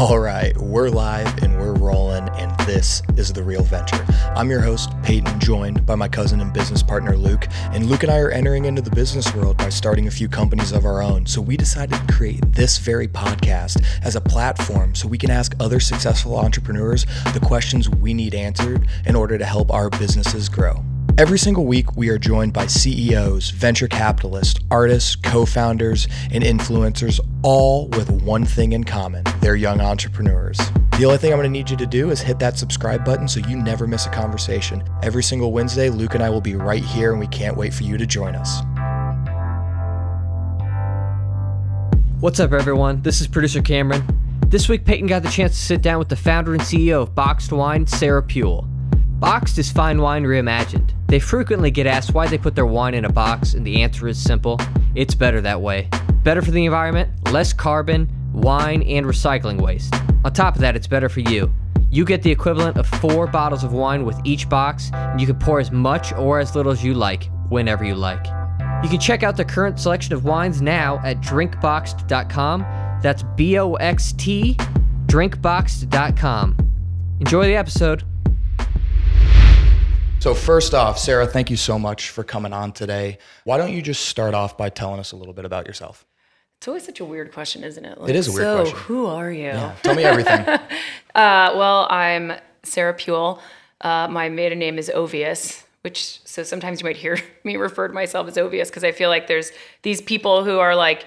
All right, we're live and we're rolling, and this is The Real Venture. I'm your host, Peyton, joined by my cousin and business partner, Luke. And Luke and I are entering into the business world by starting a few companies of our own. So we decided to create this very podcast as a platform so we can ask other successful entrepreneurs the questions we need answered in order to help our businesses grow. Every single week, we are joined by CEOs, venture capitalists, artists, co founders, and influencers, all with one thing in common they're young entrepreneurs. The only thing I'm going to need you to do is hit that subscribe button so you never miss a conversation. Every single Wednesday, Luke and I will be right here, and we can't wait for you to join us. What's up, everyone? This is producer Cameron. This week, Peyton got the chance to sit down with the founder and CEO of BOXT Wine, Sarah Puil. BOXT is fine wine reimagined. They frequently get asked why they put their wine in a box, and the answer is simple it's better that way. Better for the environment, less carbon, wine, and recycling waste. On top of that, it's better for you. You get the equivalent of four bottles of wine with each box, and you can pour as much or as little as you like, whenever you like. You can check out the current selection of wines now at drinkboxt.com. That's B O X T, drinkboxt.com. Enjoy the episode. So, first off, Sarah, thank you so much for coming on today. Why don't you just start off by telling us a little bit about yourself? It's always such a weird question, isn't it? Like, It is a weird so, question. So, who are you? Yeah, tell me everything. Uh, well, I'm Sarah Puil. Uh, my maiden name is Ovius, which so sometimes you might hear me refer to myself as Ovius because I feel like there's these people who are like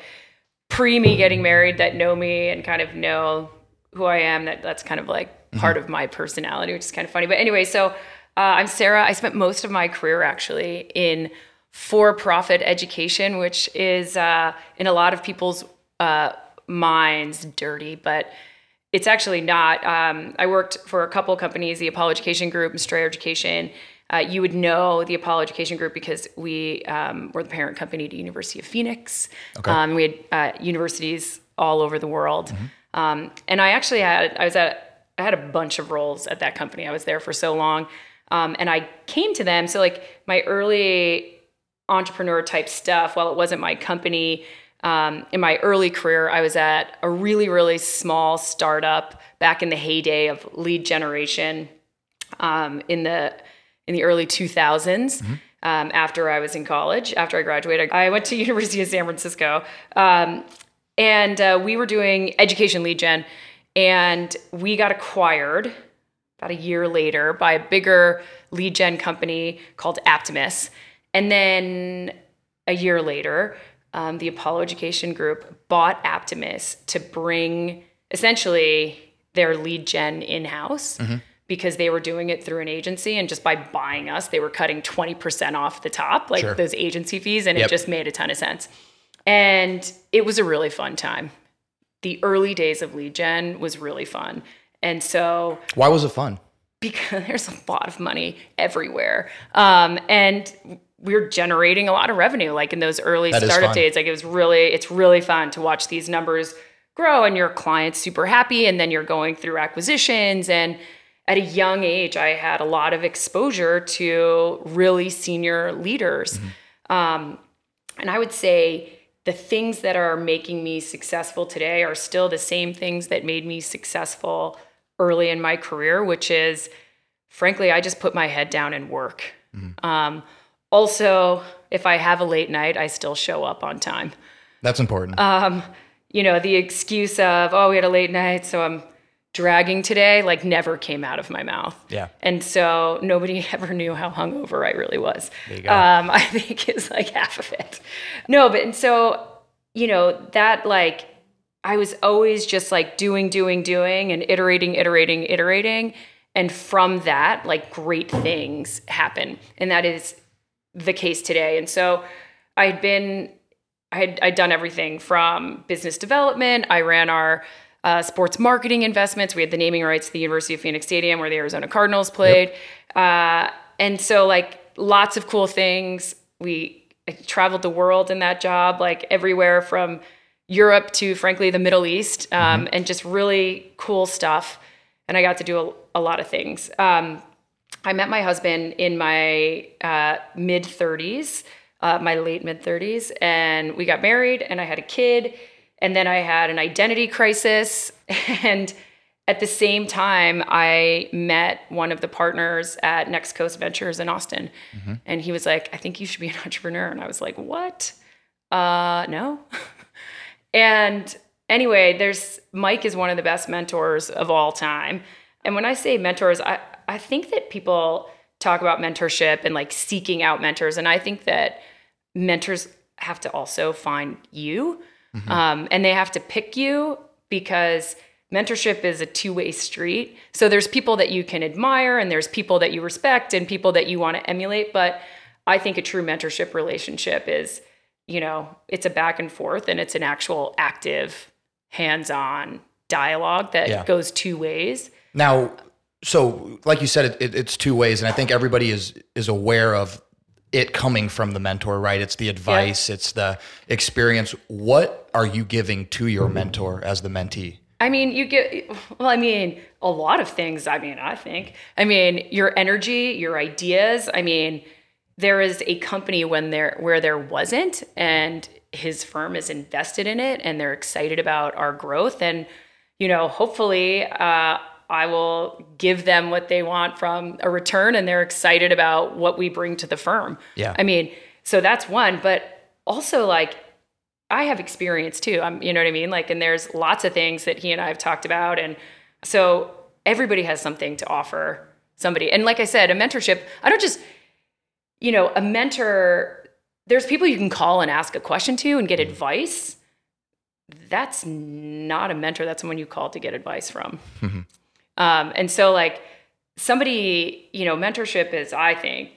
pre me getting married that know me and kind of know who I am. That that's kind of like part of my personality, which is kind of funny. But anyway, so uh, I'm Sarah. I spent most of my career actually in for-profit education, which is uh, in a lot of people's uh, minds dirty, but it's actually not. Um, I worked for a couple companies, the Apollo Education Group and Strayer Education. Uh, you would know the Apollo Education Group because we um, were the parent company to University of Phoenix. Um, we had uh, universities all over the world, um, and I actually had I was at I had a bunch of roles at that company. I was there for so long, um, and I came to them. So like my early entrepreneur type stuff, while it wasn't my company, um, in my early career, I was at a really, really small startup back in the heyday of lead generation um, in the in the early 2000s. Um, after I was in college, after I graduated, I went to University of San Francisco, um, and uh, we were doing education lead gen, and we got acquired about a year later by a bigger lead gen company called Aptimus. And then a year later, um, the Apollo Education Group bought Aptimus to bring essentially their lead gen in house because they were doing it through an agency. And just by buying us, they were cutting 20% off the top, like Sure. those agency fees. And Yep. it just made a ton of sense. And it was a really fun time. The early days of lead gen was really fun. And so Why was it fun? because there's a lot of money everywhere. Um, and we're generating a lot of revenue, like in those early That startup days. Like it was really, it's really fun to watch these numbers grow and your client's super happy. And then you're going through acquisitions. And at a young age, I had a lot of exposure to really senior leaders. Um, and I would say the things that are making me successful today are still the same things that made me successful early in my career, which is frankly, I just put my head down and work. Um, also, if I have a late night, I still show up on time. That's important. You know, the excuse of, oh, we had a late night, so I'm dragging today, like never came out of my mouth. Yeah. And so nobody ever knew how hungover I really was. There you go. Um, I think is like half of it. No, but and so, you know, that like I was always just like doing, doing, doing and iterating, iterating, iterating. And from that, like great things happen. And that is the case today. And so I had been, I had I'd done everything from business development. I ran our uh, sports marketing investments. We had the naming rights to the University of Phoenix Stadium where the Arizona Cardinals played. Uh, and so, like, lots of cool things. We I traveled the world in that job, like everywhere from Europe to, frankly, the Middle East, um, and just really cool stuff. And I got to do a, a lot of things. Um, I met my husband in my uh, mid 30s, uh, my late mid 30s, and we got married, and I had a kid. and then I had an identity crisis. And at the same time, I met one of the partners at Next Coast Ventures in Austin. And he was like, I think you should be an entrepreneur. And I was like, what? Uh, no. and anyway, there's Mike is one of the best mentors of all time. And when I say mentors, I, I think that people talk about mentorship and like seeking out mentors. And I think that mentors have to also find you um, and they have to pick you because mentorship is a two-way street so there's people that you can admire and there's people that you respect and people that you want to emulate but i think a true mentorship relationship is you know it's a back and forth and it's an actual active hands-on dialogue that Yeah. goes two ways Now, so like you said, it, it, it's two ways, and I think everybody is is aware of it coming from the mentor, right? It's the advice, it's the experience. What are you giving to your mentor as the mentee? I mean, you get, well, I mean, a lot of things. I mean, I think, I mean, your energy, your ideas. I mean, there is a company when there, where there wasn't, and his firm is invested in it and they're excited about our growth. And, you know, hopefully, uh, I will give them what they want from a return and they're excited about what we bring to the firm. Yeah. I mean, so that's one, but also like I have experience too. I'm, you know what I mean? Like, and there's lots of things that he and I have talked about. And so everybody has something to offer somebody. And like I said, a mentorship, I don't just, you know, a mentor, there's people you can call and ask a question to and get advice. That's not a mentor. That's someone you call to get advice from. Um, and so like somebody, you know, mentorship is, I think,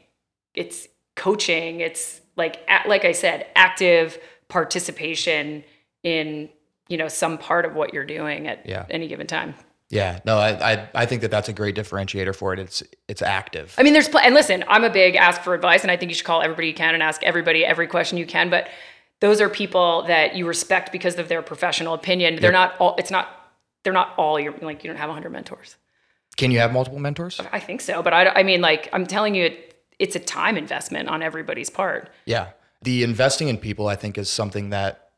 it's coaching. It's like, like I said, active participation in, you know, some part of what you're doing at Yeah. any given time. Yeah, no, I, I I think that that's a great differentiator for it. It's it's active. I mean, there's, pl- and listen, I'm a big ask for advice, and I think you should call everybody you can and ask everybody every question you can. But those are people that you respect because of their professional opinion. They're not all, it's not, they're not all your, like, you don't have 100 mentors. Can you have multiple mentors? I think so. But I, I mean, like, I'm telling you, it, it's a time investment on everybody's part. Yeah. The investing in people, I think, is something that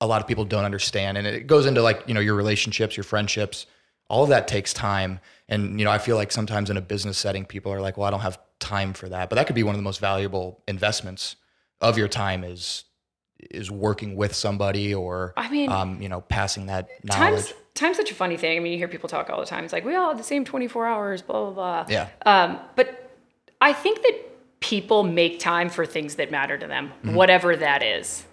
a lot of people don't understand. And it goes into like, you know, your relationships, your friendships, all of that takes time. And, you know, I feel like sometimes in a business setting, people are like, well, I don't have time for that. But that could be one of the most valuable investments of your time is is working with somebody or I mean, um, you know, passing that knowledge. Time's, time's such a funny thing. I mean, you hear people talk all the time. It's like, we all have the same 24 hours, blah, blah, blah. Yeah. Um, but I think that people make time for things that matter to them, Mm-hmm. whatever that is.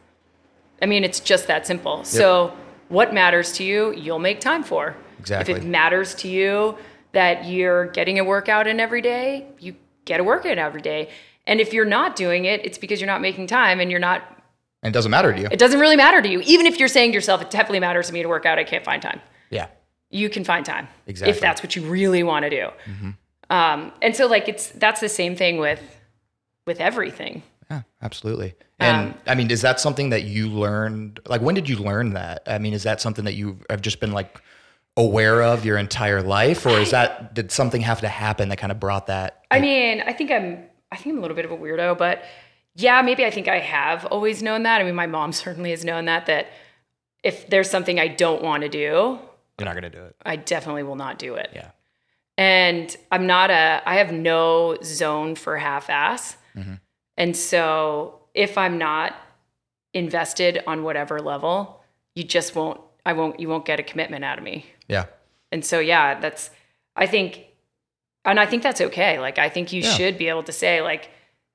I mean, it's just that simple. So, what matters to you, you'll make time for. Exactly. If it matters to you that you're getting a workout in every day, you get a workout every day. And if you're not doing it, it's because you're not making time and you're not, And it doesn't matter to you. it doesn't really matter to you. Even if you're saying to yourself, it definitely matters to me to work out, I can't find time yeah. you can find time Exactly. if that's what you really want to do. Um, and so like it's that's the same thing with with everything. Yeah, absolutely. And Um, I mean, is that something that you learned? Like, when did you learn that? I mean, is that something that you have just been like aware of your entire life, or is that did something have to happen that kind of brought that? I mean, I think I'm I think I'm a little bit of a weirdo, but yeah, maybe I think I have always known that. I mean, my mom certainly has known that that if there's something I don't want to do, You're not gonna do it. I definitely will not do it. Yeah. And I'm not a, I have no zone for half ass. Mm-hmm. And so if I'm not invested on whatever level, you just won't, I won't, you won't get a commitment out of me. Yeah. And so, yeah, that's, I think, and I think that's okay. Like, I think you Yeah. should be able to say, like,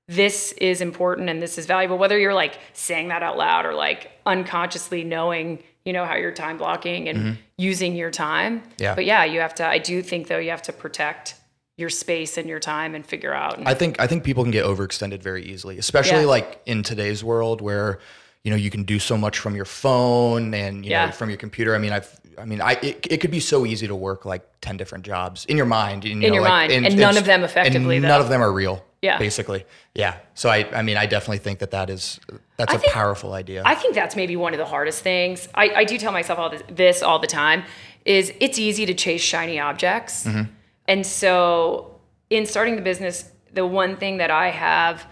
this is important and this is valuable, whether you're like saying that out loud or like unconsciously knowing, you know, how you're time blocking and using your time. Mm-hmm. Yeah. But yeah, you have to, I do think though, you have to protect your space and your time and figure out. I think I think people can get overextended very easily, especially Yeah. like in today's world where you know you can do so much from your phone and you Yeah. know from your computer. I mean, I've I mean, I it, it could be so easy to work like ten different jobs in your mind. In In your mind, and none of them effectively, and though. none of them are real. Yeah. basically, yeah. So I I mean, I definitely think that that is that's I a think- powerful idea. I think that's maybe one of the hardest things. I, I do tell myself all this, this all the time is it's easy to chase shiny objects. Mm-hmm. And so in starting the business, the one thing that I have,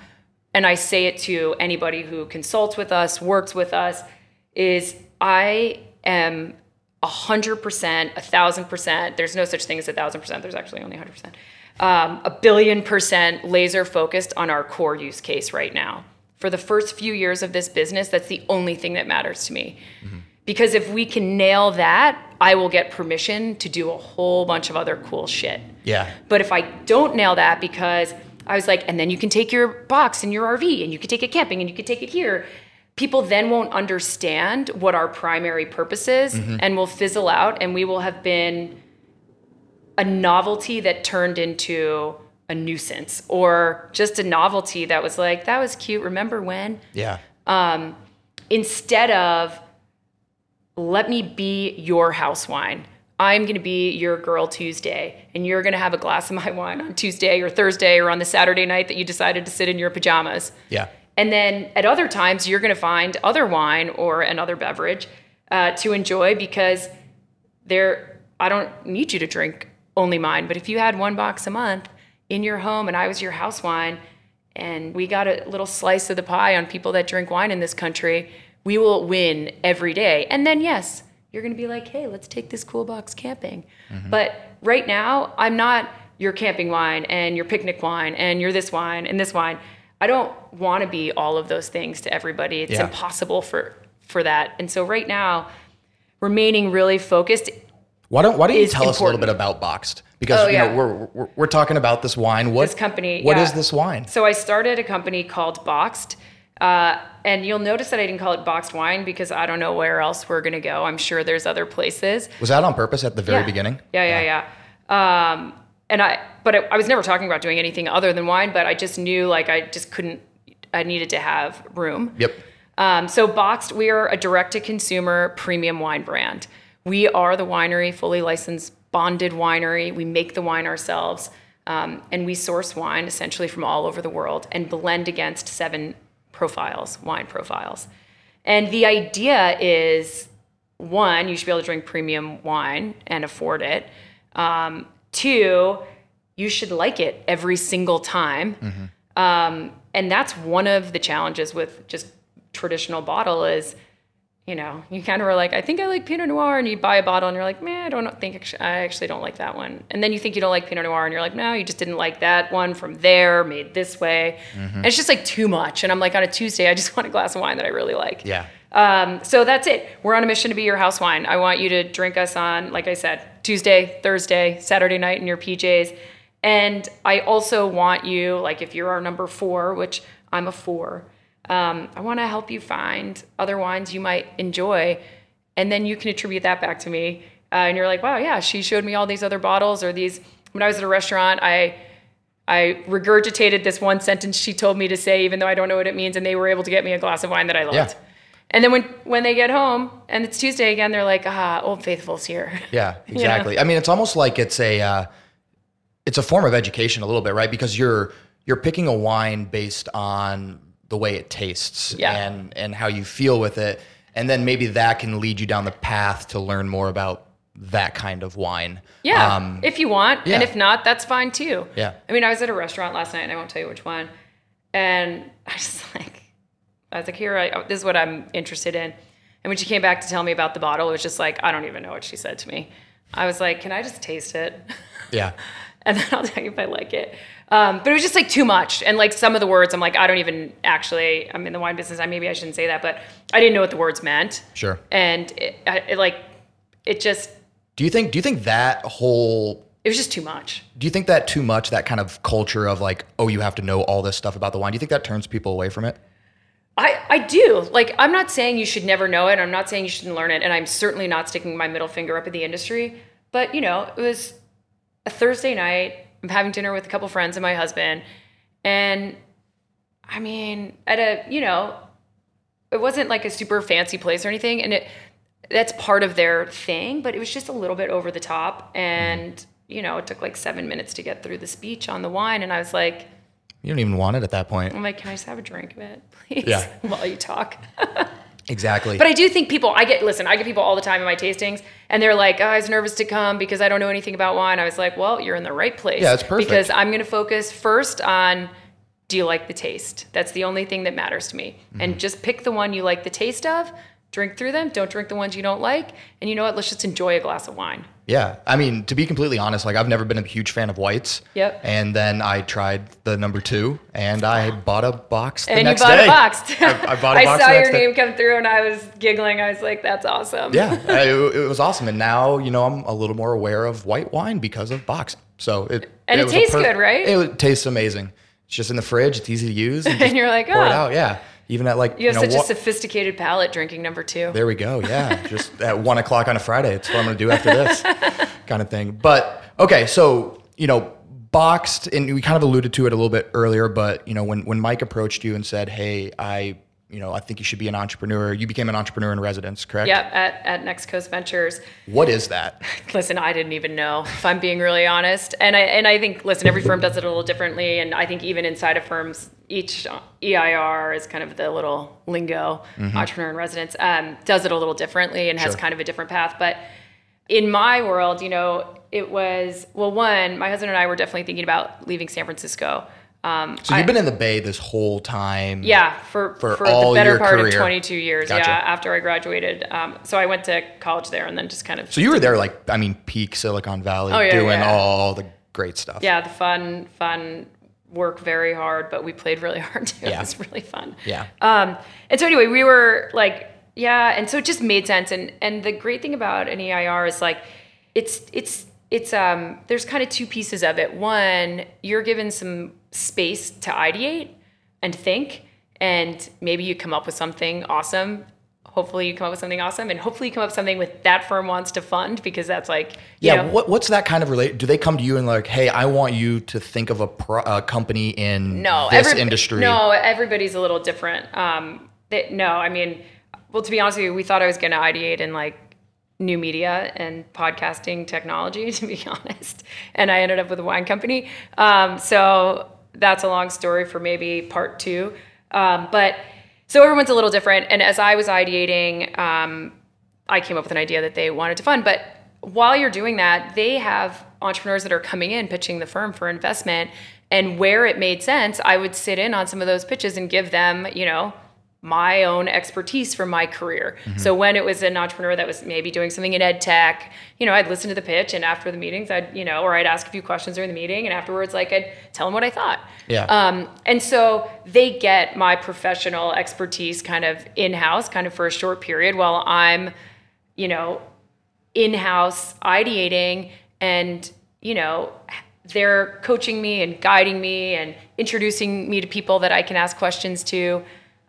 and I say it to anybody who consults with us, works with us, is I am a hundred percent, a thousand percent. There's no such thing as a thousand percent. There's actually only a hundred percent. Um, a billion percent laser focused on our core use case right now. For the first few years of this business, that's the only thing that matters to me. Because if we can nail that, I will get permission to do a whole bunch of other cool shit. Yeah. But if I don't nail that, because I was like, and then you can take your box and your RV and you can take it camping and you can take it here, people then won't understand what our primary purpose is mm-hmm. and will fizzle out and we will have been a novelty that turned into a nuisance or just a novelty that was like, that was cute. Remember when? Yeah. Um, instead of let me be your house wine. I'm going to be your girl Tuesday, and you're going to have a glass of my wine on Tuesday or Thursday or on the Saturday night that you decided to sit in your pajamas. Yeah. And then at other times, you're going to find other wine or another beverage uh, to enjoy because there. I don't need you to drink only mine, but if you had one box a month in your home and I was your house wine, and we got a little slice of the pie on people that drink wine in this country, we will win every day. And then yes, you're going to be like, hey, let's take this cool box camping. But right now, I'm not your camping wine and your picnic wine and you're this wine and this wine. I don't want to be all of those things to everybody. It's Yeah. impossible for for that. And so right now, remaining really focused. Why don't Why don't you tell us a little bit about BOXT? Because Oh, you yeah. know we're, we're we're talking about this wine. What This company, What yeah. is this wine? So I started a company called BOXT. Uh, and you'll notice that I didn't call it boxed wine because I don't know where else we're gonna go. I'm sure there's other places. Was that on purpose at the very yeah. beginning? Yeah, yeah, yeah. Um, and I, but I, I was never talking about doing anything other than wine. But I just knew like I just couldn't. I needed to have room. Yep. Um, so BOXT, we are a direct-to-consumer premium wine brand. We are the winery, fully licensed, bonded winery. We make the wine ourselves, um, and we source wine essentially from all over the world and blend against seven profiles, wine profiles. And the idea is, one, you should be able to drink premium wine and afford it. Um, two, you should like it every single time. Um, and that's one of the challenges with just traditional bottle is, you know, you kind of are like, I think I like Pinot Noir, and you buy a bottle and you're like, man, I don't think I actually don't like that one. And then you think you don't like Pinot Noir, and you're like, no, you just didn't like that one from there, made this way. And it's just like too much. And I'm like, on a Tuesday, I just want a glass of wine that I really like. Yeah. Um, so that's it. We're on a mission to be your house wine. I want you to drink us on, like I said, Tuesday, Thursday, Saturday night in your PJs. And I also want you, like if you're our number four, which I'm a four, um, I want to help you find other wines you might enjoy. And then you can attribute that back to me. Uh, and you're like, wow, yeah, she showed me all these other bottles or these. When I was at a restaurant, I I regurgitated this one sentence she told me to say, even though I don't know what it means, and they were able to get me a glass of wine that I loved. Yeah. And then when when they get home and it's Tuesday again, they're like, ah, Old Faithful's here. Yeah, exactly. I mean, it's almost like it's a uh, it's a form of education a little bit, right? Because you're you're picking a wine based on the way it tastes Yeah. and and how you feel with it, and then maybe that can lead you down the path to learn more about that kind of wine. Yeah, Um, if you want, yeah. and if not, that's fine too. Yeah. I mean, I was at a restaurant last night, and I won't tell you which one, and I was like, I was like, here, I, this is what I'm interested in. And when she came back to tell me about the bottle, it was just like, I don't even know what she said to me. I was like, can I just taste it? yeah. and then I'll tell you if I like it. Um, but it was just like too much, and like some of the words, I'm like, I don't even actually. I'm in the wine business. I maybe I shouldn't say that, but I didn't know what the words meant, Sure. and it, I- it like it just Do you think do you think that whole it was just too much. do you think that too much that kind of culture of like oh you have to know all this stuff about the wine? Do you think that turns people away from it? I, I do. Like, I'm not saying you should never know it. I'm not saying you shouldn't learn it. And I'm certainly not sticking my middle finger up at the industry. But, you know, it was a Thursday night. I'm having dinner with a couple friends and my husband. And I mean, at a, you know, it wasn't like a super fancy place or anything. And it, that's part of their thing, but it was just a little bit over the top. And, you know, it took like seven minutes to get through the speech on the wine. And I was like, You don't even want it at that point. I'm like, can I just have a drink of it, please? Yeah. While you talk. Exactly. But I do think people, I get, listen, I get people all the time in my tastings, and they're like, oh, I was nervous to come because I don't know anything about wine. I was like, well, you're in the right place. Yeah, it's perfect. Because I'm going to focus first on do you like the taste? That's the only thing that matters to me. Mm-hmm. And just pick the one you like the taste of. drink through them. Don't drink the ones you don't like. And you know what? Let's just enjoy a glass of wine. Yeah, I mean, to be completely honest, like I've never been a huge fan of whites. Yep. And then I tried the number two, and I bought a box the and next you bought day. a box. I, I bought a I box I saw your next day. name come through and I was giggling. I was like, that's awesome. Yeah, I- it, it was awesome, and now you know I'm a little more aware of white wine because of box. So it And it a tastes good, right? It tastes amazing. It's just in the fridge. It's easy to use. And, And you're like, pour it oh. out. Yeah, even at like You have know, such wa- a sophisticated palate drinking number two. There we go. Yeah, just at one o'clock on a Friday. It's what I'm going to do after this, kind of thing. But okay, so you know, BOXT, and we kind of alluded to it a little bit earlier. But you know, when when Mike approached you and said, "Hey, I, you know, I think you should be an entrepreneur," you became an entrepreneur in residence, correct? Yep, at, at Next Coast Ventures. What is that? Listen, I didn't even know, if I'm being really honest. And I and I think, listen, every firm does it a little differently. And I think even inside of firms, each EIR is kind of the little lingo, entrepreneur in residence, um, does it a little differently and has Sure. kind of a different path. But in my world, you know, it was well, one, my husband and I were definitely thinking about leaving San Francisco. Um, So you've been in the Bay this whole time. yeah, for For for, all the better your part career. of 22 years. Gotcha. Yeah, after I graduated. Um, so I went to college there and then just kind of So you were there, like I mean, peak Silicon Valley, Oh, yeah, doing yeah. all the great stuff. yeah, the fun, fun work very hard, but we played really hard too. Yeah. It was really fun. Yeah. Um, and so anyway, we were like, yeah, and so it just made sense. And and the great thing about an EIR is like, it's it's it's um there's kind of two pieces of it. One, you're given some space to ideate and think, and maybe you come up with something awesome. Hopefully you come up with something awesome, and hopefully you come up with something with that firm wants to fund because that's like Yeah, know, what, what's that kind of relate? Do they come to you and like, hey, I want you to think of a, pro, a company in no this every- industry? no everybody's a little different um they, no i mean well to be honest with you we thought i was going to ideate in like new media and podcasting technology to be honest and i ended up with a wine company um, so that's a long story for maybe part two um, but so everyone's a little different and as i was ideating um, I came up with an idea that they wanted to fund. But while you're doing that, they have entrepreneurs that are coming in pitching the firm for investment. And where it made sense, I would sit in on some of those pitches and give them, you know, my own expertise from my career. So when it was an entrepreneur that was maybe doing something in ed tech, you know, I'd listen to the pitch and after the meetings, I'd, you know, or I'd ask a few questions during the meeting and afterwards, like I'd tell them what I thought. Yeah. Um, and so they get my professional expertise kind of in house, kind of for a short period while I'm, you know, in house ideating and, you know, they're coaching me and guiding me and introducing me to people that I can ask questions to.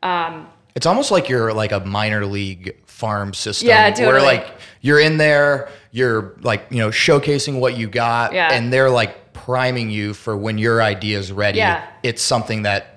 Um, It's almost like you're like a minor league farm system. Yeah, Where like you're in there, you're like, you know, showcasing what you got Yeah. and they're like priming you for when your idea is ready. Yeah. It's something that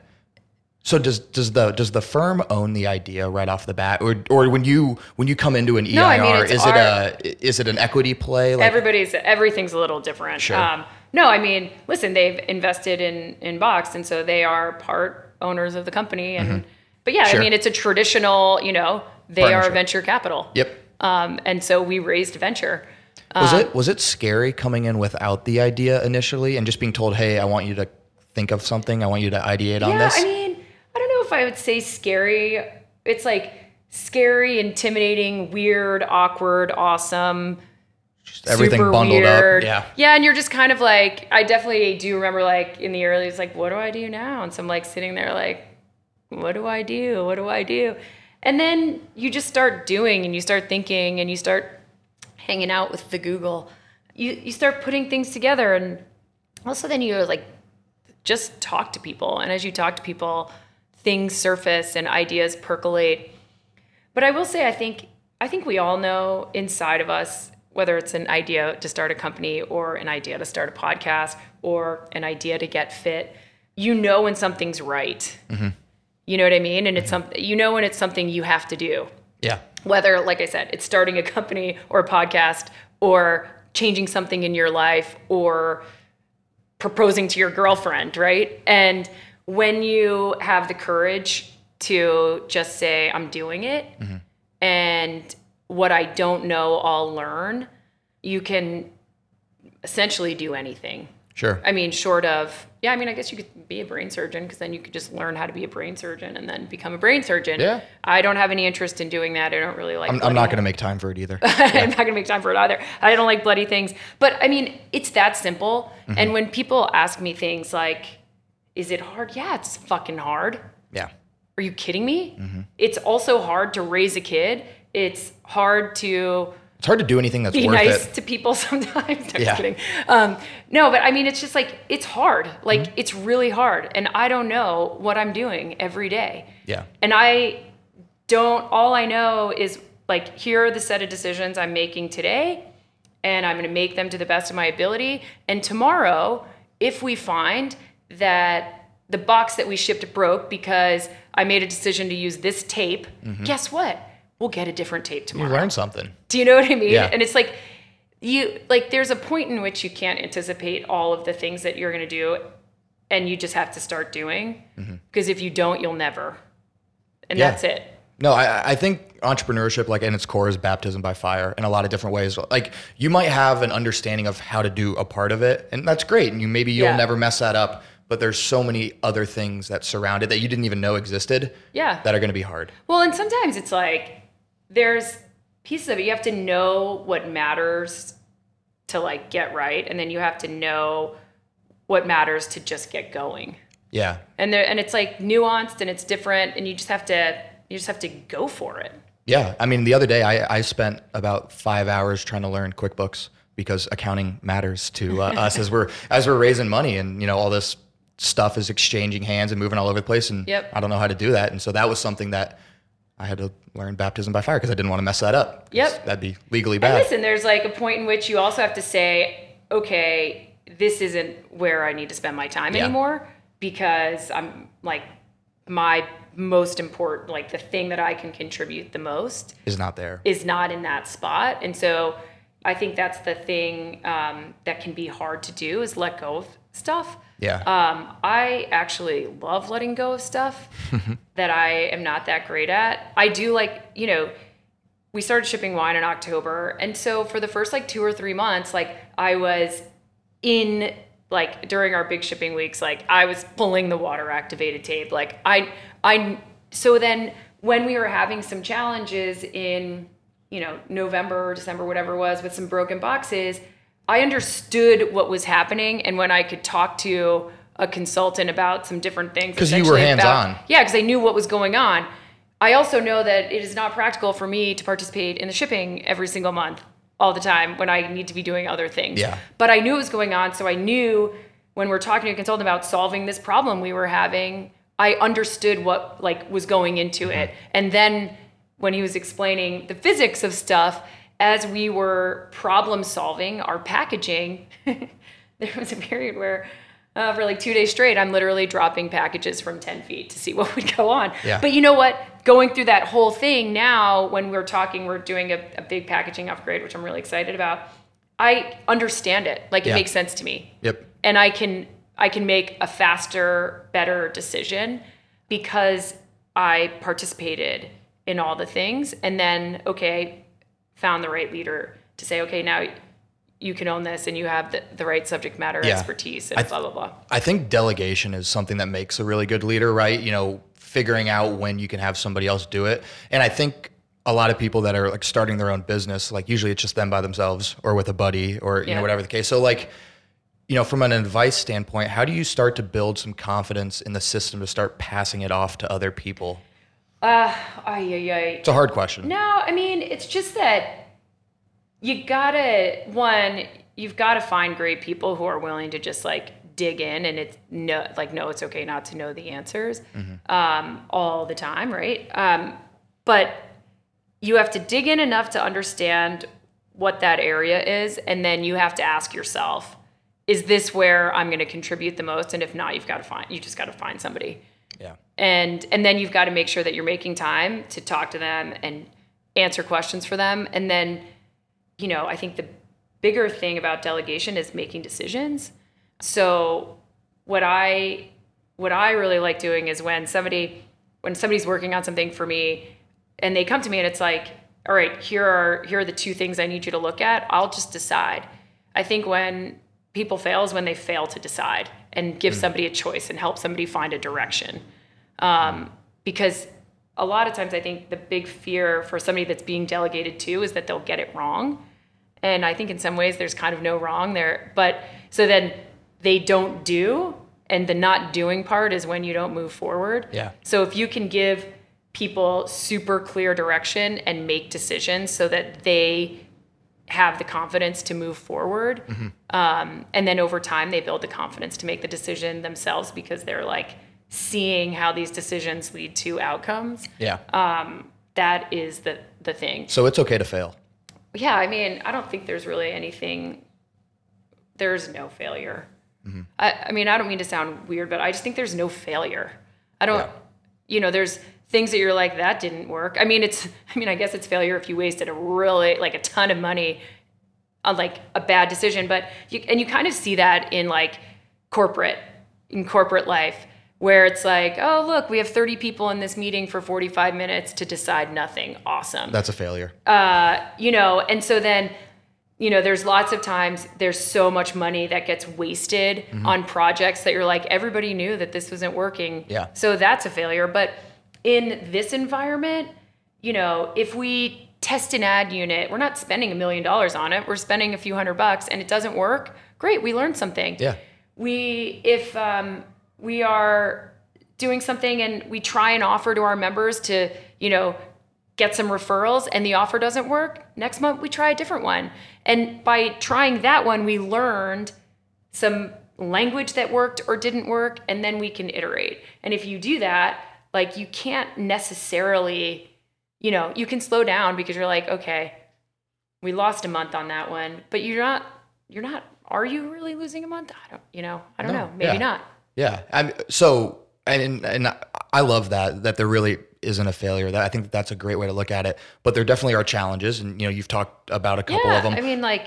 so does does the does the firm own the idea right off the bat, or or when you when you come into an EIR, No, I mean, is it a is it an equity play? Like, everybody's everything's a little different. Sure. Um, no, I mean, listen, they've invested in in Box, and so they are part owners of the company. And but yeah. Sure. I mean, it's a traditional, you know, they are venture capital. Yep. Um, and so we raised venture. Was Um, it was it scary coming in without the idea initially and just being told, "Hey, I want you to think of something. I want you to ideate on yeah, this." I mean, I don't know if I would say scary. It's like scary, intimidating, weird, awkward, awesome. Just Everything bundled weird. up. Yeah. Yeah, and you're just kind of like, I definitely do remember like in the early, it's like, what do I do now? And so I'm like sitting there like, what do I do? What do I do? And then you just start doing and you start thinking and you start hanging out with the Google. You you start putting things together and also then you like just talk to people. And as you talk to people, things surface and ideas percolate. But I will say I think I think we all know inside of us whether it's an idea to start a company or an idea to start a podcast or an idea to get fit, you know when something's right. Mm-hmm. You know what I mean? And it's mm-hmm. something you know when it's something you have to do. yeah. Whether, like I said, it's starting a company or a podcast or changing something in your life or proposing to your girlfriend, right? And when you have the courage to just say, I'm doing it, mm-hmm. and what I don't know, I'll learn, you can essentially do anything. Sure. I mean, short of, yeah, I mean, I guess you could be a brain surgeon because then you could just learn how to be a brain surgeon and then become a brain surgeon. Yeah. I don't have any interest in doing that. I don't really like I'm, I'm not going to make time for it either. I'm not going to make time for it either. I don't like bloody things. But I mean, it's that simple. Mm-hmm. And when people ask me things like, is it hard? Yeah, it's fucking hard. yeah. Are you kidding me? Mm-hmm. It's also hard to raise a kid. It's hard to It's hard to do anything that's be worth nice it. to people sometimes. No, Yeah. kidding. Um, no, but I mean, it's just like it's hard. Like Mm-hmm. it's really hard, and I don't know what I'm doing every day. Yeah. And I don't. All I know is like here are the set of decisions I'm making today, and I'm going to make them to the best of my ability. And tomorrow, if we find that the box that we shipped broke because I made a decision to use this tape, guess what? We'll get a different tape tomorrow. You learn something. Do you know what I mean? Yeah. And it's like you like there's a point in which you can't anticipate all of the things that you're going to do and you just have to start doing because if you don't you'll never. And Mm-hmm. Yeah. that's it. No, I, I think entrepreneurship, like in its core, is baptism by fire in a lot of different ways. Like you might have an understanding of how to do a part of it, and that's great. And you maybe you'll Yeah. never mess that up. But there's so many other things that surround it that you didn't even know existed. Yeah. That are going to be hard. Well, and sometimes it's like there's pieces of it you have to know what matters to like get right and then you have to know what matters to just get going. Yeah. And there and it's like nuanced and it's different and you just have to you just have to go for it. Yeah. I mean, the other day I, I spent about five hours trying to learn QuickBooks because accounting matters to uh, us as we're as we're raising money, and you know all this stuff is exchanging hands and moving all over the place, and Yep. I don't know how to do that, and so that was something that I had to learn baptism by fire because I didn't want to mess that up. Yep. That'd be legally And bad. listen, there's like a point in which you also have to say, okay, this isn't where I need to spend my time Yeah. anymore because I'm like my most important, like the thing that I can contribute the most Is not there. is not in that spot. And so I think that's the thing um, that can be hard to do is let go of stuff. Yeah. Um, I actually love letting go of stuff that I am not that great at. I do like, you know, we started shipping wine in October. And so for the first like two or three months, like I was in like during our big shipping weeks, like I was pulling the water activated tape. Like I I so then when we were having some challenges in, you know, November, or December, whatever it was, with some broken boxes, I understood what was happening and when I could talk to a consultant about some different things, because you were essentially about- hands-on. yeah, because I knew what was going on. I also know that it is not practical for me to participate in the shipping every single month all the time when I need to be doing other things. Yeah. But I knew it was going on, so I knew when we're talking to a consultant about solving this problem we were having, I understood what like was going into it. Mm-hmm. And then when he was explaining the physics of stuff, as we were problem solving our packaging, there was a period where uh, for like two days straight, I'm literally dropping packages from 10 feet to see what would go on. Yeah. But you know what? Going through that whole thing now, when we're talking, we're doing a, a big packaging upgrade, which I'm really excited about. I understand it. Like it Yeah. makes sense to me. Yep. And I can I can make a faster, better decision because I participated in all the things and then okay, found the right leader to say, okay, now you can own this and you have the, the right subject matter Yeah. expertise and I- blah blah blah. I think delegation is something that makes a really good leader, right? You know, figuring out when you can have somebody else do it. And I think a lot of people that are like starting their own business, like usually it's just them by themselves or with a buddy or you Yeah. know whatever the case. So like you know, from an advice standpoint, how do you start to build some confidence in the system to start passing it off to other people? Ay, ay, ay. It's a hard question. No, I mean, it's just that you gotta, one, you've gotta find great people who are willing to just like dig in and it's no, like, no, it's okay not to know the answers um, all the time, right? Um, but you have to dig in enough to understand what that area is. And then you have to ask yourself, is this where I'm gonna contribute the most? And if not, you've gotta find, you just gotta find somebody Yeah. and and then you've got to make sure that you're making time to talk to them and answer questions for them. And then you know i think the bigger thing about delegation is making decisions. So what i what i really like doing is when somebody when somebody's working on something for me and they come to me and it's like all right here are here are the two things i need you to look at. I'll just decide. I think when people fail is when they fail to decide and give somebody a choice and help somebody find a direction. Um, because a lot of times I think the big fear for somebody that's being delegated to is that they'll get it wrong. And I think in some ways there's kind of no wrong there. But so then they don't do, and the not doing part is when you don't move forward. Yeah. So if you can give people super clear direction and make decisions so that they have the confidence to move forward, mm-hmm. um, and then over time they build the confidence to make the decision themselves because they're like seeing how these decisions lead to outcomes. Yeah. Um, that is the the thing. so it's okay to fail. Yeah, I mean, I don't think there's really anything. There's no failure. Mm-hmm. I, I mean, I don't mean to sound weird, but I just think there's no failure. I don't, Yeah. you know, there's things that you're like that didn't work. I mean, it's, I mean, I guess it's failure if you wasted a really like a ton of money on like a bad decision, but you and you kind of see that in like corporate in corporate life where it's like, oh look, we have 30 people in this meeting for 45 minutes to decide nothing. Awesome That's a failure. uh, you know, and so then, you know, there's lots of times there's so much money that gets wasted on projects that you're like, everybody knew that this wasn't working. Yeah. So that's a failure. But in this environment, you know, if we test an ad unit, we're not spending a million dollars on it. We're spending a few hundred bucks and it doesn't work. Great, we learned something Yeah. we if um, we are doing something and we try and offer to our members to you know get some referrals and the offer doesn't work next month we try a different one and by trying that one we learned some language that worked or didn't work and then we can iterate and if you do that like you can't necessarily you know you can slow down because you're like okay we lost a month on that one but you're not you're not are you really losing a month i don't you know i don't No, know maybe yeah. not Yeah. I'm so and and I love that that there really isn't a failure. That I think that that's a great way to look at it. But there definitely are challenges, and you know you've talked about a couple yeah of them. i mean like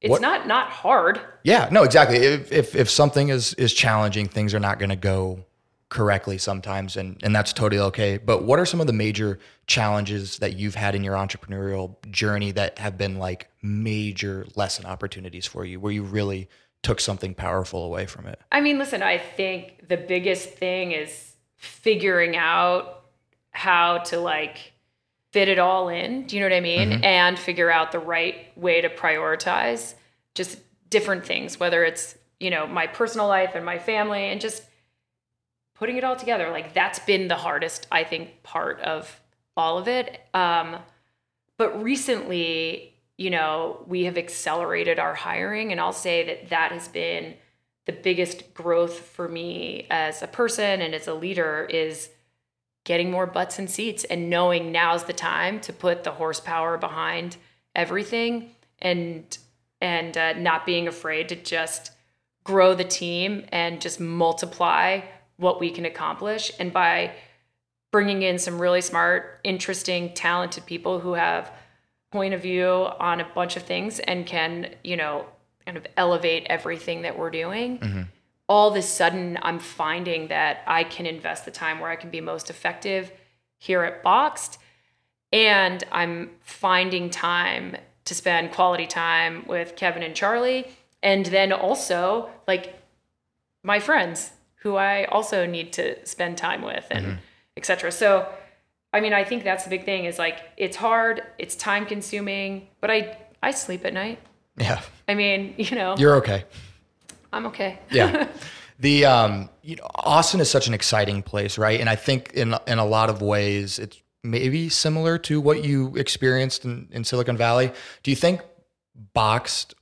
it's What- not not hard Yeah, no, exactly. If if, if something is is challenging, things are not going to go correctly sometimes, and and that's totally okay. But what are some of the major challenges that you've had in your entrepreneurial journey that have been like major lesson opportunities for you, where you really took something powerful away from it? I mean, listen, I think the biggest thing is figuring out how to like fit it all in. Do you know what I mean? Mm-hmm. And figure out the right way to prioritize just different things, whether it's, you know, my personal life and my family and just putting it all together. Like that's been the hardest, I think, part of all of it. Um, but recently, you know, we have accelerated our hiring, and I'll say that that has been the biggest growth for me as a person and as a leader is getting more butts and seats and knowing now's the time to put the horsepower behind everything and and uh, not being afraid to just grow the team and just multiply what we can accomplish. And by bringing in some really smart interesting talented people who have point of view on a bunch of things and can you know kind of elevate everything that we're doing mm-hmm. all of a sudden i'm finding that i can invest the time where i can be most effective here at BOXT. And i'm finding time to spend quality time with kevin and charlie. And then also like my friends who i also need to spend time with and et cetera so i mean i think that's the big thing is like it's hard it's time consuming but i i sleep at night Yeah, i mean you know you're okay. i'm okay yeah. The um, you know, Austin is such an exciting place, right? And I think in in a lot of ways, it's maybe similar to what you experienced in, in Silicon Valley. Do you think BOXT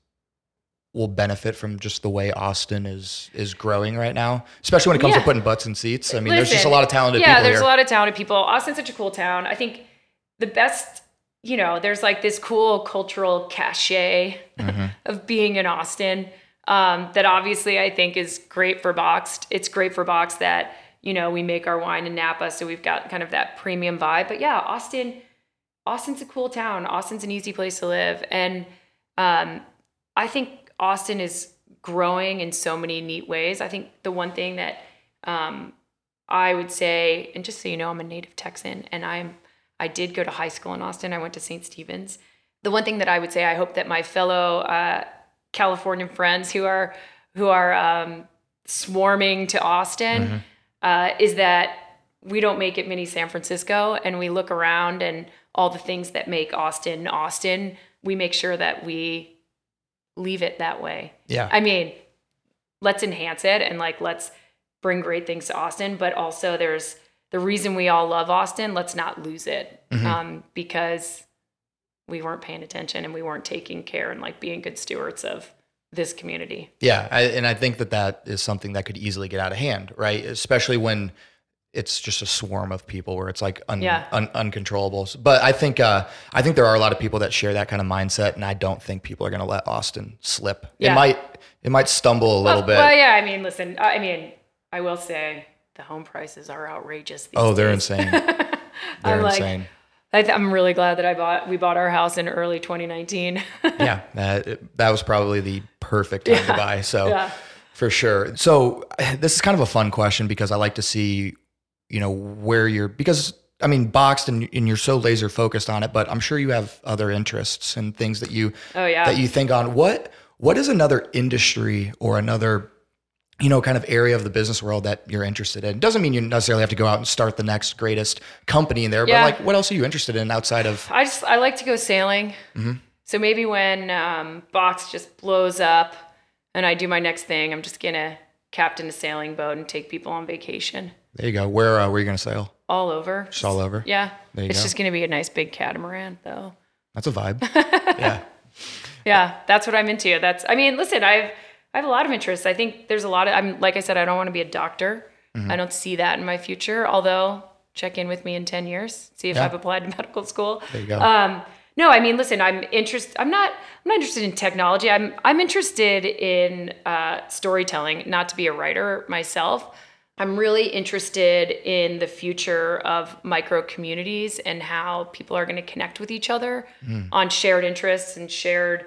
will benefit from just the way Austin is is growing right now, especially when it comes to putting butts in seats? I mean, there's just a lot of talented yeah, people there's here. a lot of talented people. Austin's such a cool town. I think the best, you know, there's like this cool cultural cachet Mm-hmm. of being in Austin um, that obviously I think is great for BOXT. It's great for BOXT that, you know, we make our wine in Napa, so we've got kind of that premium vibe. But yeah, Austin, Austin's a cool town. Austin's an easy place to live. And um, I think Austin is growing in so many neat ways. I think the one thing that um, I would say, and just so you know, I'm a native Texan, and I'm I did go to high school in Austin. I went to St. Stephen's. The one thing that I would say, I hope that my fellow uh, California friends who are who are um, swarming to Austin uh, is that we don't make it mini San Francisco, and we look around and all the things that make Austin Austin. We make sure that we leave it that way. Yeah. I mean, let's enhance it and like let's bring great things to Austin, but also there's the reason we all love Austin. Let's not lose it um, because we weren't paying attention and we weren't taking care and like being good stewards of this community. Yeah, I, and I think that that is something that could easily get out of hand, right? Especially when it's just a swarm of people where it's like un, Yeah. un, uncontrollable. But I think uh, I think there are a lot of people that share that kind of mindset, and I don't think people are going to let Austin slip. It might it might stumble a little well, bit. Well, yeah. I mean, listen. I I mean, I will say the home prices are outrageous. These oh, they're days. insane. They're I'm like- insane. I th- I'm really glad that I bought. We bought our house in early 2019. yeah, that that was probably the perfect time to buy. So Yeah. for sure. So this is kind of a fun question because I like to see, you know, where you're because I mean BOXT and, and you're so laser focused on it, but I'm sure you have other interests and things that you Oh, yeah. that you think on. What what is another industry or another you know, kind of area of the business world that you're interested in. Doesn't mean you necessarily have to go out and start the next greatest company in there, Yeah. but like, what else are you interested in outside of? I just I like to go sailing. Mm-hmm. So maybe when um, BOXT just blows up and I do my next thing, I'm just gonna captain a sailing boat and take people on vacation There you go. Where uh, where are you gonna sail? all over. Just all over. Yeah. There you it's go. just gonna be a nice big catamaran though. That's a vibe. yeah. Yeah, that's what I'm into. That's I mean, listen, I've I have a lot of interests. I think there's a lot of I'm like I said, I don't want to be a doctor. Mm-hmm. I don't see that in my future. Although check in with me in 10 years, see if Yeah. I've applied to medical school. There you go. Um, no, I mean, listen, I'm interested. I'm not. I'm not interested in technology. I'm. I'm interested in uh, storytelling. Not to be a writer myself. I'm really interested in the future of micro communities and how people are going to connect with each other on shared interests and shared,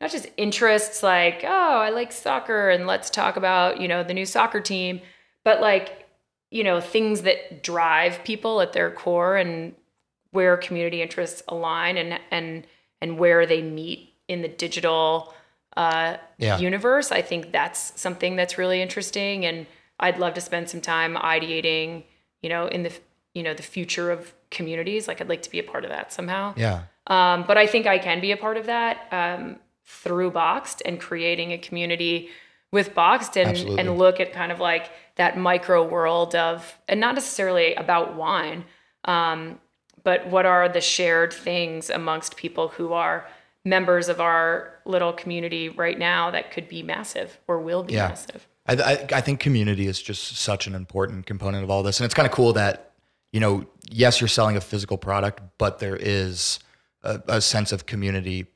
not just interests like, oh, I like soccer and let's talk about you know the new soccer team, but like you know things that drive people at their core and where community interests align and and and where they meet in the digital uh, Yeah. universe. I think that's something that's really interesting, and I'd love to spend some time ideating, you know, in the you know the future of communities. Like I'd like to be a part of that somehow. Yeah. Um, but I think I can be a part of that um, through BOXT and creating a community with BOXT and, Absolutely. and look at kind of like that micro world of, and not necessarily about wine, um, but what are the shared things amongst people who are members of our little community right now that could be massive or will be Yeah. massive. I, I, I think community is just such an important component of all this. And it's kind of cool that, you know, yes, you're selling a physical product, but there is a, a sense of community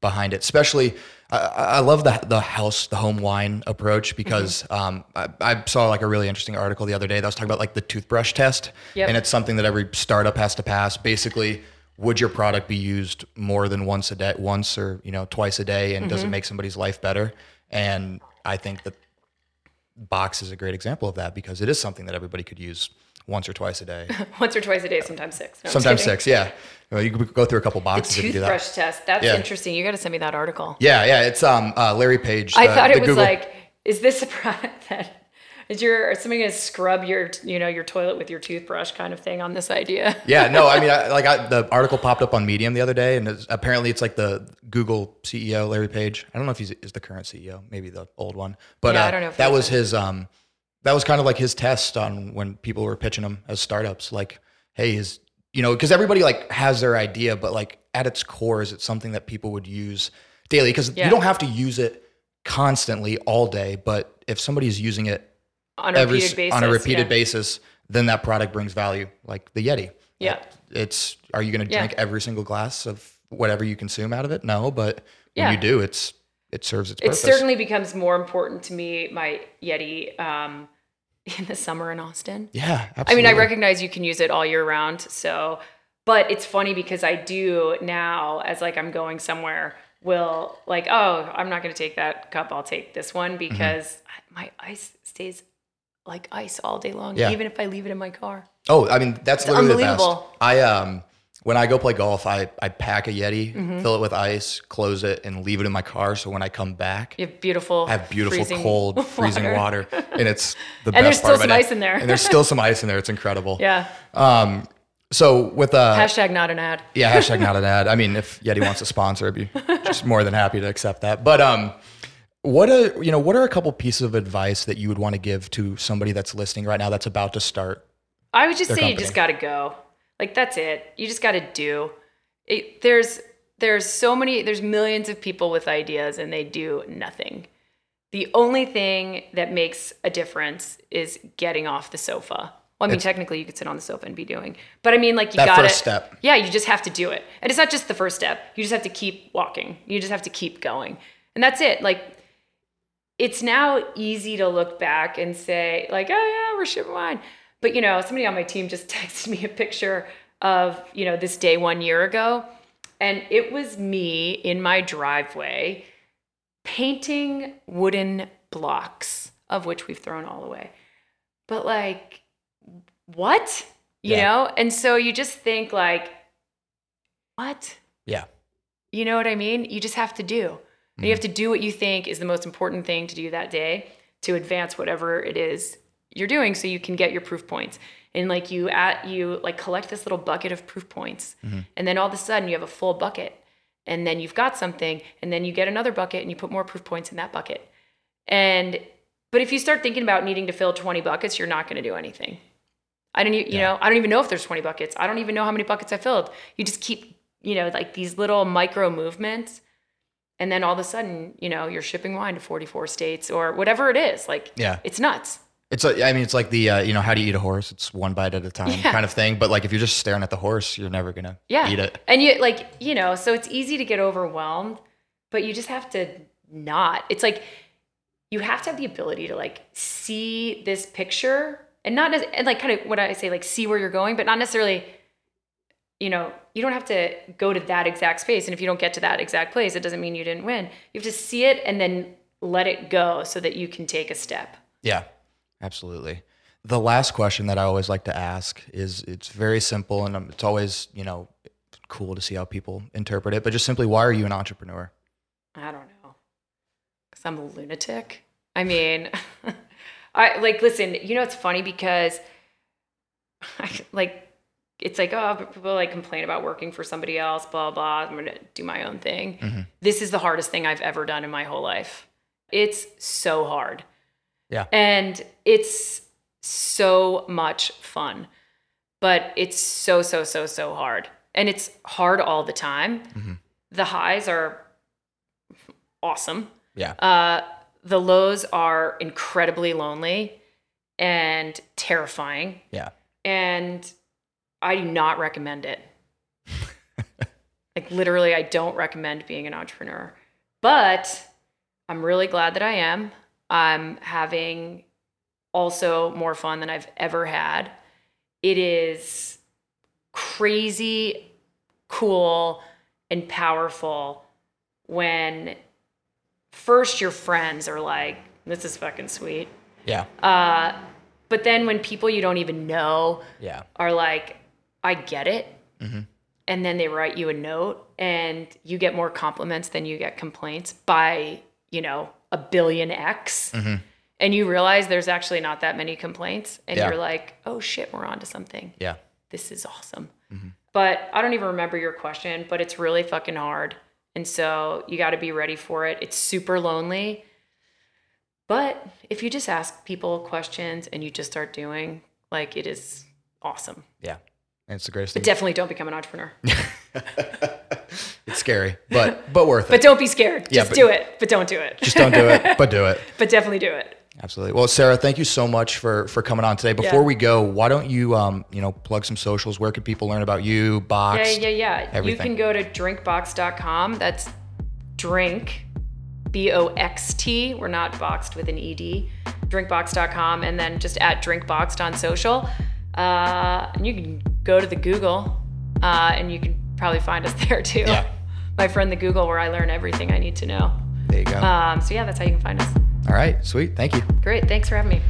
behind it. Especially, I, I love the, the house, the home wine approach because um, I, I saw like a really interesting article the other day that was talking about like the toothbrush test. Yep. And it's something that every startup has to pass. Basically, would your product be used more than once a day, once or, you know, twice a day? And does it make somebody's life better? And I think that BOXT is a great example of that because it is something that everybody could use once or twice a day. Once or twice a day, sometimes six. No, Sometimes six, yeah. Well, you could go through a couple The boxes you do that. toothbrush test. That's Yeah. interesting. You got to send me that article. Yeah, yeah. It's um uh, Larry Page. I the- thought it was Google- like, is this a product that is your is somebody gonna scrub your you know your toilet with your toothbrush kind of thing on this idea? Yeah, no, I mean, I, like I, the article popped up on Medium the other day, and it's, apparently it's like the Google CEO Larry Page. I don't know if he's is the current CEO, maybe the old one, but Yeah, uh, I don't know that was his um that was kind of like his test on when people were pitching him as startups, like, hey, is you know, because everybody like has their idea, but like at its core, is it something that people would use daily? Because Yeah. you don't have to use it constantly all day, but if somebody's using it On a every repeated basis. on a repeated yeah. basis, then that product brings value, like the Yeti. Yeah. It's are you going to Yeah. drink every single glass of whatever you consume out of it? No, but Yeah. when you do, it's it serves its purpose. It purpose. certainly becomes more important to me, my Yeti, um, in the summer in Austin. yeah, I mean, I recognize you can use it all year round. So, but it's funny because I do now, as like I'm going somewhere, will like, oh, I'm not going to take that cup. I'll take this one Mm-hmm. because my ice stays like ice all day long, Yeah. even if I leave it in my car. Oh, I mean that's literally the best. I um when I go play golf, I, I pack a Yeti, Mm-hmm. fill it with ice, close it, and leave it in my car. So when I come back, You have beautiful, I have beautiful, freezing cold, freezing water. and it's the And there's best part still some ice in there. and there's still some ice in there. It's incredible. Yeah. Um. So with uh, Hashtag not an ad. yeah, hashtag not an ad. I mean, if Yeti wants to sponsor, I'd be just more than happy to accept that. But um, what a you know, what are a couple pieces of advice that you would want to give to somebody that's listening right now that's about to start? I would just say their you just got to go. Like that's it. You just got to do. It, there's there's so many there's millions of people with ideas and they do nothing. The only thing that makes a difference is getting off the sofa. Well, I mean, technically, you could sit on the sofa and be doing, but I mean, like you got first step. Yeah, you just have to do it, and it's not just the first step. You just have to keep walking. You just have to keep going, and that's it. Like it's now easy to look back and say like oh yeah we're shipping wine but you know somebody on my team just texted me a picture of you know this day one year ago and it was me in my driveway painting wooden blocks of which we've thrown all away but like what you Yeah. know and so you just think like what Yeah, you know what I mean? You just have to do. And you have mm. to do what you think is the most important thing to do that day to advance whatever it is you're doing so you can get your proof points. And like you at you like collect this little bucket of proof points. Mm-hmm. And then all of a sudden you have a full bucket. And then you've got something and then you get another bucket and you put more proof points in that bucket. And but if you start thinking about needing to fill 20 buckets, you're not going to do anything. I don't, you know, I don't even know if there's 20 buckets. I don't even know how many buckets I filled. You just keep, you know, like these little micro movements. And then all of a sudden, you know, you're shipping wine to 44 states or whatever it is. Like, Yeah. it's nuts. it's a, I mean, it's like the uh, you know how do you eat a horse? It's one bite at a time Yeah. kind of thing. But like if you're just staring at the horse, you're never gonna Yeah. eat it. And you, like, you know, so it's easy to get overwhelmed, but you just have to not. It's like, you have to have the ability to like see this picture and not as, and like kind of what I say, like see where you're going, but not necessarily, you know, you don't have to go to that exact space. And if you don't get to that exact place, it doesn't mean you didn't win. You have to see it and then let it go so that you can take a step. Yeah, absolutely. The last question that I always like to ask is it's very simple and um, it's always, you know, cool to see how people interpret it, but just simply why are you an entrepreneur? I don't know. Cause I'm a lunatic. I mean, I like listen, you know it's funny because I, like it's like, oh, people like complain about working for somebody else, blah blah. I'm gonna do my own thing. This is the hardest thing I've ever done in my whole life. It's so hard. Yeah. And it's so much fun. But it's so, so, so, so hard. And it's hard all the time. The highs are awesome. Yeah. Uh, the lows are incredibly lonely and terrifying. Yeah. And I do not recommend it. like, literally, I don't recommend being an entrepreneur. But I'm really glad that I am. I'm having also more fun than I've ever had. It is crazy cool and powerful when first your friends are like, this is fucking sweet. Yeah. Uh, but then when people you don't even know Yeah. are like, I get it. Mm-hmm. And then they write you a note and you get more compliments than you get complaints by, you know, a billion X. Mm-hmm. And you realize there's actually not that many complaints. And Yeah. you're like, oh shit, we're on to something. Yeah. This is awesome. Mm-hmm. But I don't even remember your question, but it's really fucking hard. And so you got to be ready for it. It's super lonely. But if you just ask people questions and you just start doing, like, it is awesome. Yeah. And it's the greatest But thing. definitely don't become an entrepreneur. It's scary, but but worth it. But don't be scared. Yeah, Just but- do it. But don't do it. Just don't do it, but do it. but definitely do it. Absolutely. Well, Sarah, thank you so much for for coming on today. Before Yeah. we go, why don't you um you know plug some socials? Where can people learn about you? BOXT. Yeah, yeah, yeah. You can go to drinkboxt.com. That's drink, B O X T. We're not boxed with an ED. Drinkboxt.com and then just at drinkboxt on social. Uh, and you can go to the Google uh, and you can probably find us there too. Yeah. My friend, the Google, where I learn everything I need to know. There you go. Um, so yeah, that's how you can find us. All right. Sweet. Thank you. Great. Thanks for having me.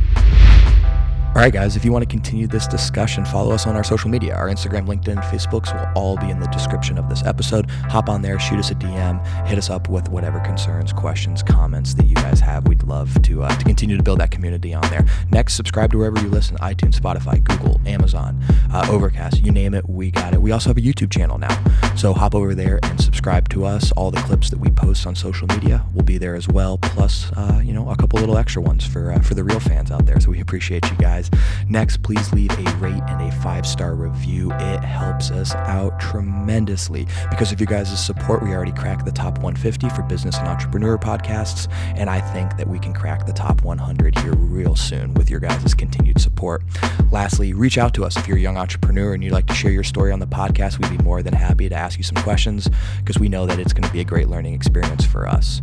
All right, guys, if you want to continue this discussion, follow us on our social media. Our Instagram, LinkedIn, Facebooks will all be in the description of this episode. Hop on there, shoot us a DM, hit us up with whatever concerns, questions, comments that you guys have. We'd love to, uh, to continue to build that community on there. Next, subscribe to wherever you listen iTunes, Spotify, Google, Amazon, uh, Overcast, you name it, we got it. We also have a YouTube channel now. So hop over there and subscribe to us. All the clips that we post on social media will be there as well, plus, uh, you know, a couple little extra ones for, uh, for the real fans out there. So we appreciate you guys guys. Next, please leave a rate and a five star review. It helps us out tremendously because of you guys' support. We already cracked the top 150 for business and entrepreneur podcasts, and I think that we can crack the top 100 here real soon with your guys' continued support. Lastly, reach out to us if you're a young entrepreneur and you'd like to share your story on the podcast. We'd be more than happy to ask you some questions because we know that it's going to be a great learning experience for us.